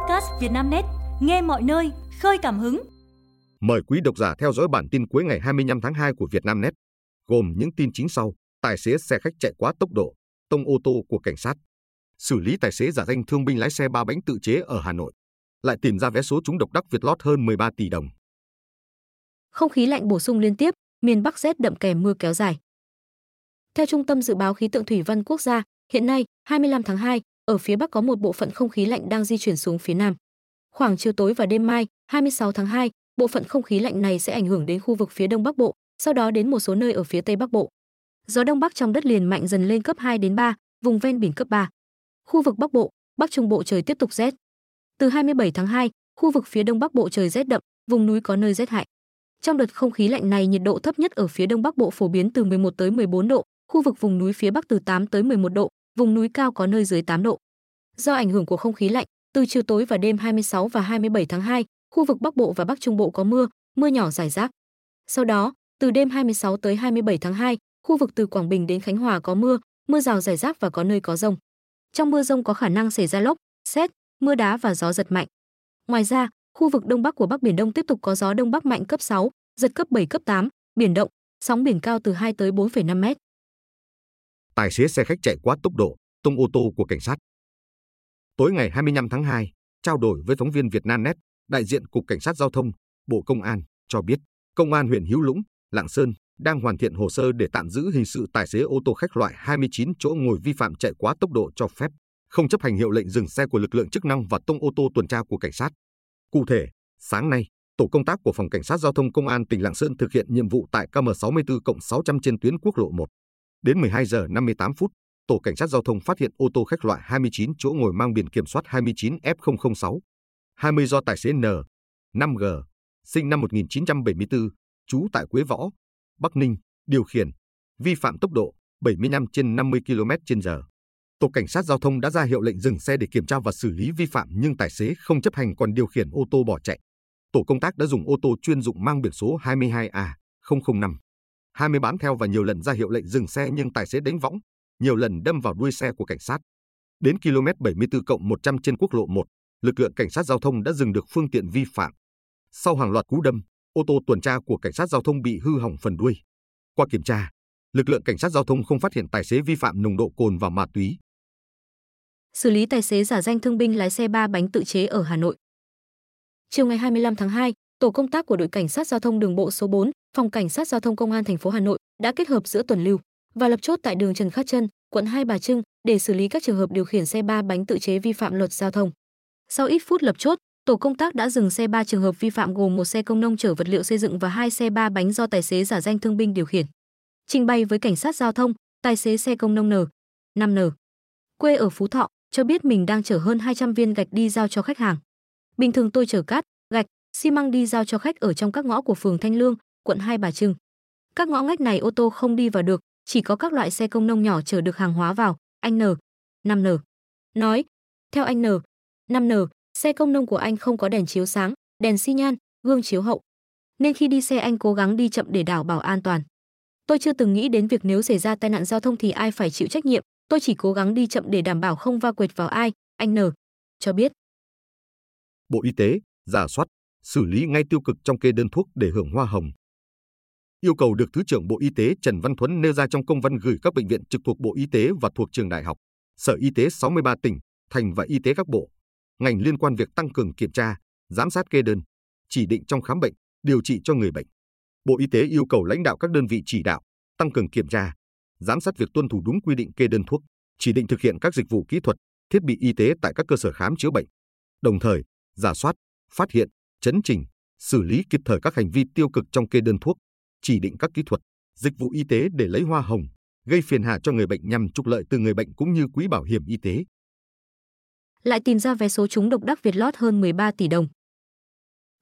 podcast Vietnamnet, nghe mọi nơi, khơi cảm hứng. Mời quý độc giả theo dõi bản tin cuối ngày 25 tháng 2 của Vietnamnet, gồm những tin chính sau: tài xế xe khách chạy quá tốc độ, tông ô tô của cảnh sát, xử lý tài xế giả danh thương binh lái xe ba bánh tự chế ở Hà Nội, lại tìm ra vé số trúng độc đắc Việt lót hơn 13 tỷ đồng. Không khí lạnh bổ sung liên tiếp, miền Bắc rét đậm kèm mưa kéo dài. Theo Trung tâm Dự báo Khí tượng Thủy văn Quốc gia, hiện nay, 25 tháng 2, ở phía Bắc có một bộ phận không khí lạnh đang di chuyển xuống phía Nam. Khoảng chiều tối và đêm mai, 26 tháng 2, bộ phận không khí lạnh này sẽ ảnh hưởng đến khu vực phía Đông Bắc Bộ, sau đó đến một số nơi ở phía Tây Bắc Bộ. Gió Đông Bắc trong đất liền mạnh dần lên cấp 2 đến 3, vùng ven biển cấp 3. Khu vực Bắc Bộ, Bắc Trung Bộ trời tiếp tục rét. Từ 27 tháng 2, khu vực phía Đông Bắc Bộ trời rét đậm, vùng núi có nơi rét hại. Trong đợt không khí lạnh này nhiệt độ thấp nhất ở phía Đông Bắc Bộ phổ biến từ 11 tới 14 độ, khu vực vùng núi phía Bắc từ 8 tới 11 độ, vùng núi cao có nơi dưới 8 độ. Do ảnh hưởng của không khí lạnh, từ chiều tối và đêm 26 và 27 tháng 2, khu vực Bắc Bộ và Bắc Trung Bộ có mưa, mưa nhỏ rải rác. Sau đó, từ đêm 26 tới 27 tháng 2, khu vực từ Quảng Bình đến Khánh Hòa có mưa, mưa rào rải rác và có nơi có rông. Trong mưa rông có khả năng xảy ra lốc, xét, mưa đá và gió giật mạnh. Ngoài ra, khu vực đông bắc của Bắc Biển Đông tiếp tục có gió đông bắc mạnh cấp 6, giật cấp 7 cấp 8, biển động, sóng biển cao từ 2 tới 4,5 mét. Tài xế xe khách chạy quá tốc độ, tông ô tô của cảnh sát. Tối ngày 25 tháng 2, trao đổi với phóng viên Vietnamnet, đại diện Cục Cảnh sát Giao thông, Bộ Công an cho biết, Công an huyện Hữu Lũng, Lạng Sơn đang hoàn thiện hồ sơ để tạm giữ hình sự tài xế ô tô khách loại 29 chỗ ngồi vi phạm chạy quá tốc độ cho phép, không chấp hành hiệu lệnh dừng xe của lực lượng chức năng và tông ô tô tuần tra của cảnh sát. Cụ thể, sáng nay, tổ công tác của phòng cảnh sát giao thông công an tỉnh Lạng Sơn thực hiện nhiệm vụ tại KM64 600 trên tuyến quốc lộ 1. Đến 12 giờ 58 phút, tổ cảnh sát giao thông phát hiện ô tô khách loại 29 chỗ ngồi mang biển kiểm soát 29F006, 20 do tài xế N, 5G, sinh năm 1974, trú tại Quế Võ, Bắc Ninh, điều khiển, vi phạm tốc độ 75 trên 50 km/h. Tổ cảnh sát giao thông đã ra hiệu lệnh dừng xe để kiểm tra và xử lý vi phạm nhưng tài xế không chấp hành còn điều khiển ô tô bỏ chạy. Tổ công tác đã dùng ô tô chuyên dụng mang biển số 22A005 20 bám theo và nhiều lần ra hiệu lệnh dừng xe nhưng tài xế đánh võng, nhiều lần đâm vào đuôi xe của cảnh sát. Đến km 74 cộng 100 trên quốc lộ 1, lực lượng cảnh sát giao thông đã dừng được phương tiện vi phạm. Sau hàng loạt cú đâm, ô tô tuần tra của cảnh sát giao thông bị hư hỏng phần đuôi. Qua kiểm tra, lực lượng cảnh sát giao thông không phát hiện tài xế vi phạm nồng độ cồn và ma túy. Xử lý tài xế giả danh thương binh lái xe ba bánh tự chế ở Hà Nội. Chiều ngày 25 tháng 2, tổ công tác của đội cảnh sát giao thông đường bộ số 4, phòng cảnh sát giao thông công an thành phố Hà Nội đã kết hợp giữa tuần lưu và lập chốt tại đường Trần Khát Trân, quận Hai Bà Trưng để xử lý các trường hợp điều khiển xe ba bánh tự chế vi phạm luật giao thông. Sau ít phút lập chốt, tổ công tác đã dừng xe ba trường hợp vi phạm gồm một xe công nông chở vật liệu xây dựng và hai xe ba bánh do tài xế giả danh thương binh điều khiển. Trình bày với cảnh sát giao thông, tài xế xe công nông N, 5N, quê ở Phú Thọ, cho biết mình đang chở hơn 200 viên gạch đi giao cho khách hàng. Bình thường tôi chở cát, gạch, xi măng đi giao cho khách ở trong các ngõ của phường Thanh Lương, quận Hai Bà Trưng. Các ngõ ngách này ô tô không đi vào được, chỉ có các loại xe công nông nhỏ chở được hàng hóa vào, anh N, 5N. Nói, theo anh N, 5N, xe công nông của anh không có đèn chiếu sáng, đèn xi nhan, gương chiếu hậu. Nên khi đi xe anh cố gắng đi chậm để đảm bảo an toàn. Tôi chưa từng nghĩ đến việc nếu xảy ra tai nạn giao thông thì ai phải chịu trách nhiệm, tôi chỉ cố gắng đi chậm để đảm bảo không va quệt vào ai, anh N cho biết. Bộ Y tế giả soát, xử lý ngay tiêu cực trong kê đơn thuốc để hưởng hoa hồng. Yêu cầu được Thứ trưởng Bộ Y tế Trần Văn Thuấn nêu ra trong công văn gửi các bệnh viện trực thuộc Bộ Y tế và thuộc trường đại học, Sở Y tế 63 tỉnh, thành và y tế các bộ, ngành liên quan việc tăng cường kiểm tra, giám sát kê đơn, chỉ định trong khám bệnh, điều trị cho người bệnh. Bộ Y tế yêu cầu lãnh đạo các đơn vị chỉ đạo, tăng cường kiểm tra, giám sát việc tuân thủ đúng quy định kê đơn thuốc, chỉ định thực hiện các dịch vụ kỹ thuật, thiết bị y tế tại các cơ sở khám chữa bệnh. Đồng thời, giả soát, phát hiện, chấn chỉnh, xử lý kịp thời các hành vi tiêu cực trong kê đơn thuốc, chỉ định các kỹ thuật, dịch vụ y tế để lấy hoa hồng, gây phiền hà cho người bệnh nhằm trục lợi từ người bệnh cũng như quỹ bảo hiểm y tế. Lại tìm ra vé số trúng độc đắc Vietlott hơn 13 tỷ đồng.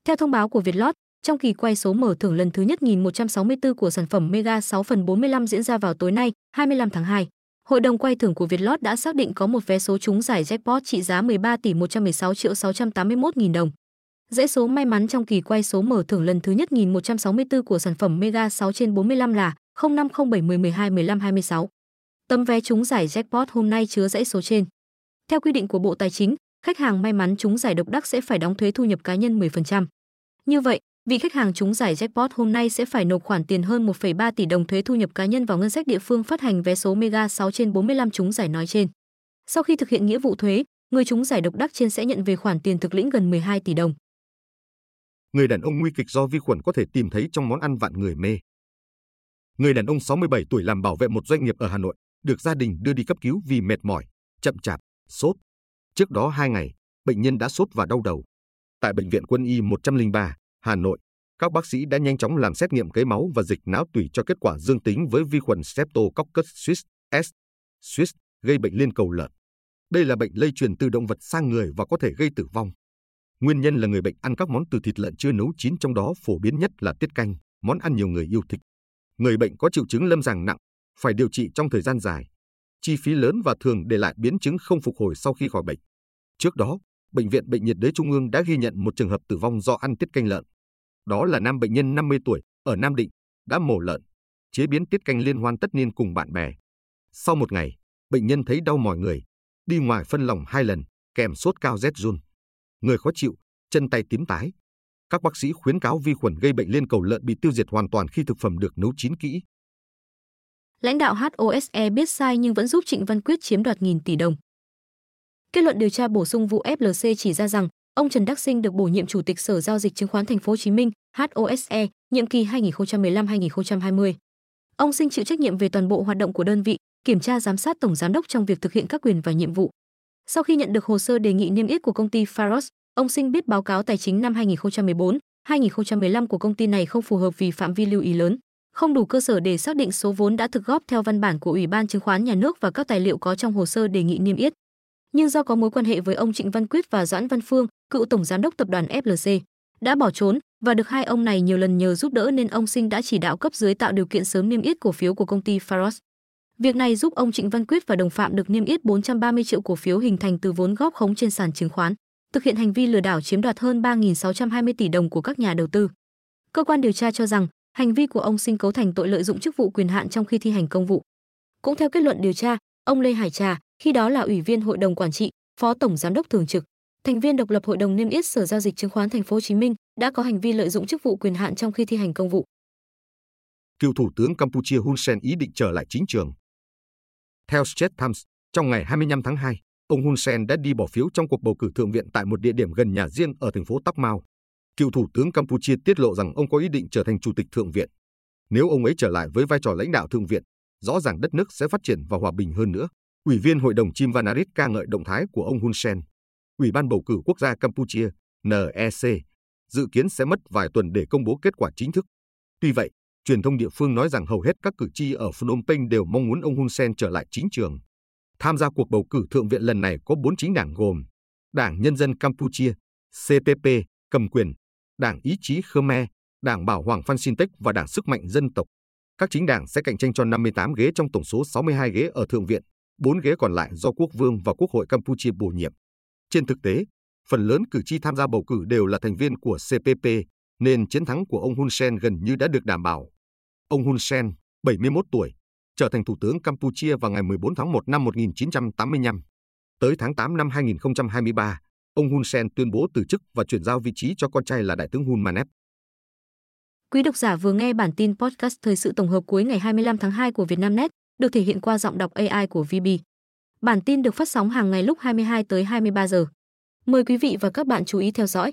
Theo thông báo của Vietlott, trong kỳ quay số mở thưởng lần thứ nhất 1164 của sản phẩm Mega 6 phần 45 diễn ra vào tối nay, 25 tháng 2, Hội đồng quay thưởng của Vietlott đã xác định có một vé số trúng giải jackpot trị giá 13 tỷ 116 triệu 681 nghìn đồng. Dãy số may mắn trong kỳ quay số mở thưởng lần thứ nhất 1164 của sản phẩm Mega 6 trên 45 là 0507 10 12 15 26. Tấm vé trúng giải jackpot hôm nay chứa dãy số trên. Theo quy định của Bộ Tài chính, khách hàng may mắn trúng giải độc đắc sẽ phải đóng thuế thu nhập cá nhân 10%. Như vậy, vị khách hàng trúng giải jackpot hôm nay sẽ phải nộp khoản tiền hơn 1,3 tỷ đồng thuế thu nhập cá nhân vào ngân sách địa phương phát hành vé số Mega 6 trên 45 trúng giải nói trên. Sau khi thực hiện nghĩa vụ thuế, người trúng giải độc đắc trên sẽ nhận về khoản tiền thực lĩnh gần 12 tỷ đồng. Người đàn ông nguy kịch do vi khuẩn có thể tìm thấy trong món ăn vạn người mê. Người đàn ông 67 tuổi làm bảo vệ một doanh nghiệp ở Hà Nội, được gia đình đưa đi cấp cứu vì mệt mỏi, chậm chạp, sốt. Trước đó 2 ngày, bệnh nhân đã sốt và đau đầu. Tại Bệnh viện Quân y 103, Hà Nội, các bác sĩ đã nhanh chóng làm xét nghiệm cấy máu và dịch não tủy cho kết quả dương tính với vi khuẩn Streptococcus suis S. Suis gây bệnh liên cầu lợn. Đây là bệnh lây truyền từ động vật sang người và có thể gây tử vong. Nguyên nhân là người bệnh ăn các món từ thịt lợn chưa nấu chín trong đó phổ biến nhất là tiết canh, món ăn nhiều người yêu thích. Người bệnh có triệu chứng lâm sàng nặng, phải điều trị trong thời gian dài. Chi phí lớn và thường để lại biến chứng không phục hồi sau khi khỏi bệnh. Trước đó, Bệnh viện Bệnh nhiệt đới Trung ương đã ghi nhận một trường hợp tử vong do ăn tiết canh lợn. Đó là nam bệnh nhân 50 tuổi ở Nam Định, đã mổ lợn, chế biến tiết canh liên hoan tất niên cùng bạn bè. Sau một ngày, bệnh nhân thấy đau mỏi người, đi ngoài phân lỏng hai lần, kèm sốt cao rét run. Người khó chịu, chân tay tím tái. Các bác sĩ khuyến cáo vi khuẩn gây bệnh liên cầu lợn bị tiêu diệt hoàn toàn khi thực phẩm được nấu chín kỹ. Lãnh đạo HOSE biết sai nhưng vẫn giúp Trịnh Văn Quyết chiếm đoạt nghìn tỷ đồng. Kết luận điều tra bổ sung vụ FLC chỉ ra rằng ông Trần Đắc Sinh được bổ nhiệm chủ tịch Sở giao dịch chứng khoán Thành phố Hồ Chí Minh (HOSE) nhiệm kỳ 2015-2020. Ông Sinh chịu trách nhiệm về toàn bộ hoạt động của đơn vị, kiểm tra giám sát tổng giám đốc trong việc thực hiện các quyền và nhiệm vụ. Sau khi nhận được hồ sơ đề nghị niêm yết của công ty Faros, ông Sinh biết báo cáo tài chính năm 2014, 2015 của công ty này không phù hợp vì phạm vi lưu ý lớn, không đủ cơ sở để xác định số vốn đã thực góp theo văn bản của Ủy ban Chứng khoán Nhà nước và các tài liệu có trong hồ sơ đề nghị niêm yết nhưng do có mối quan hệ với ông Trịnh Văn Quyết và Doãn Văn Phương, cựu tổng giám đốc tập đoàn FLC, đã bỏ trốn và được hai ông này nhiều lần nhờ giúp đỡ nên ông Sinh đã chỉ đạo cấp dưới tạo điều kiện sớm niêm yết cổ phiếu của công ty Faros. Việc này giúp ông Trịnh Văn Quyết và đồng phạm được niêm yết 430 triệu cổ phiếu hình thành từ vốn góp khống trên sàn chứng khoán, thực hiện hành vi lừa đảo chiếm đoạt hơn 3.620 tỷ đồng của các nhà đầu tư. Cơ quan điều tra cho rằng hành vi của ông Sinh cấu thành tội lợi dụng chức vụ quyền hạn trong khi thi hành công vụ. Cũng theo kết luận điều tra, ông Lê Hải Trà, khi đó là ủy viên hội đồng quản trị, phó tổng giám đốc thường trực, thành viên độc lập hội đồng niêm yết Sở giao dịch chứng khoán Thành phố Hồ Chí Minh đã có hành vi lợi dụng chức vụ quyền hạn trong khi thi hành công vụ. Cựu thủ tướng Campuchia Hun Sen ý định trở lại chính trường. Theo Straits Times, trong ngày 25 tháng 2, ông Hun Sen đã đi bỏ phiếu trong cuộc bầu cử thượng viện tại một địa điểm gần nhà riêng ở thành phố Tắc Mau. Cựu thủ tướng Campuchia tiết lộ rằng ông có ý định trở thành chủ tịch thượng viện. Nếu ông ấy trở lại với vai trò lãnh đạo thượng viện, rõ ràng đất nước sẽ phát triển và hòa bình hơn nữa. Ủy viên Hội đồng Chim Vanarit ca ngợi động thái của ông Hun Sen. Ủy ban bầu cử quốc gia Campuchia, NEC, dự kiến sẽ mất vài tuần để công bố kết quả chính thức. Tuy vậy, truyền thông địa phương nói rằng hầu hết các cử tri ở Phnom Penh đều mong muốn ông Hun Sen trở lại chính trường. Tham gia cuộc bầu cử thượng viện lần này có bốn chính đảng gồm Đảng Nhân dân Campuchia, CPP, cầm quyền, Đảng Ý chí Khmer, Đảng Bảo Hoàng Phan Sintech và Đảng Sức mạnh Dân tộc. Các chính đảng sẽ cạnh tranh cho 58 ghế trong tổng số 62 ghế ở Thượng viện bốn ghế còn lại do Quốc vương và Quốc hội Campuchia bổ nhiệm. Trên thực tế, phần lớn cử tri tham gia bầu cử đều là thành viên của CPP, nên chiến thắng của ông Hun Sen gần như đã được đảm bảo. Ông Hun Sen, 71 tuổi, trở thành thủ tướng Campuchia vào ngày 14 tháng 1 năm 1985. Tới tháng 8 năm 2023, ông Hun Sen tuyên bố từ chức và chuyển giao vị trí cho con trai là Đại tướng Hun Manet. Quý độc giả vừa nghe bản tin podcast thời sự tổng hợp cuối ngày 25 tháng 2 của Vietnamnet được thể hiện qua giọng đọc AI của VB. Bản tin được phát sóng hàng ngày lúc 22 tới 23 giờ. Mời quý vị và các bạn chú ý theo dõi.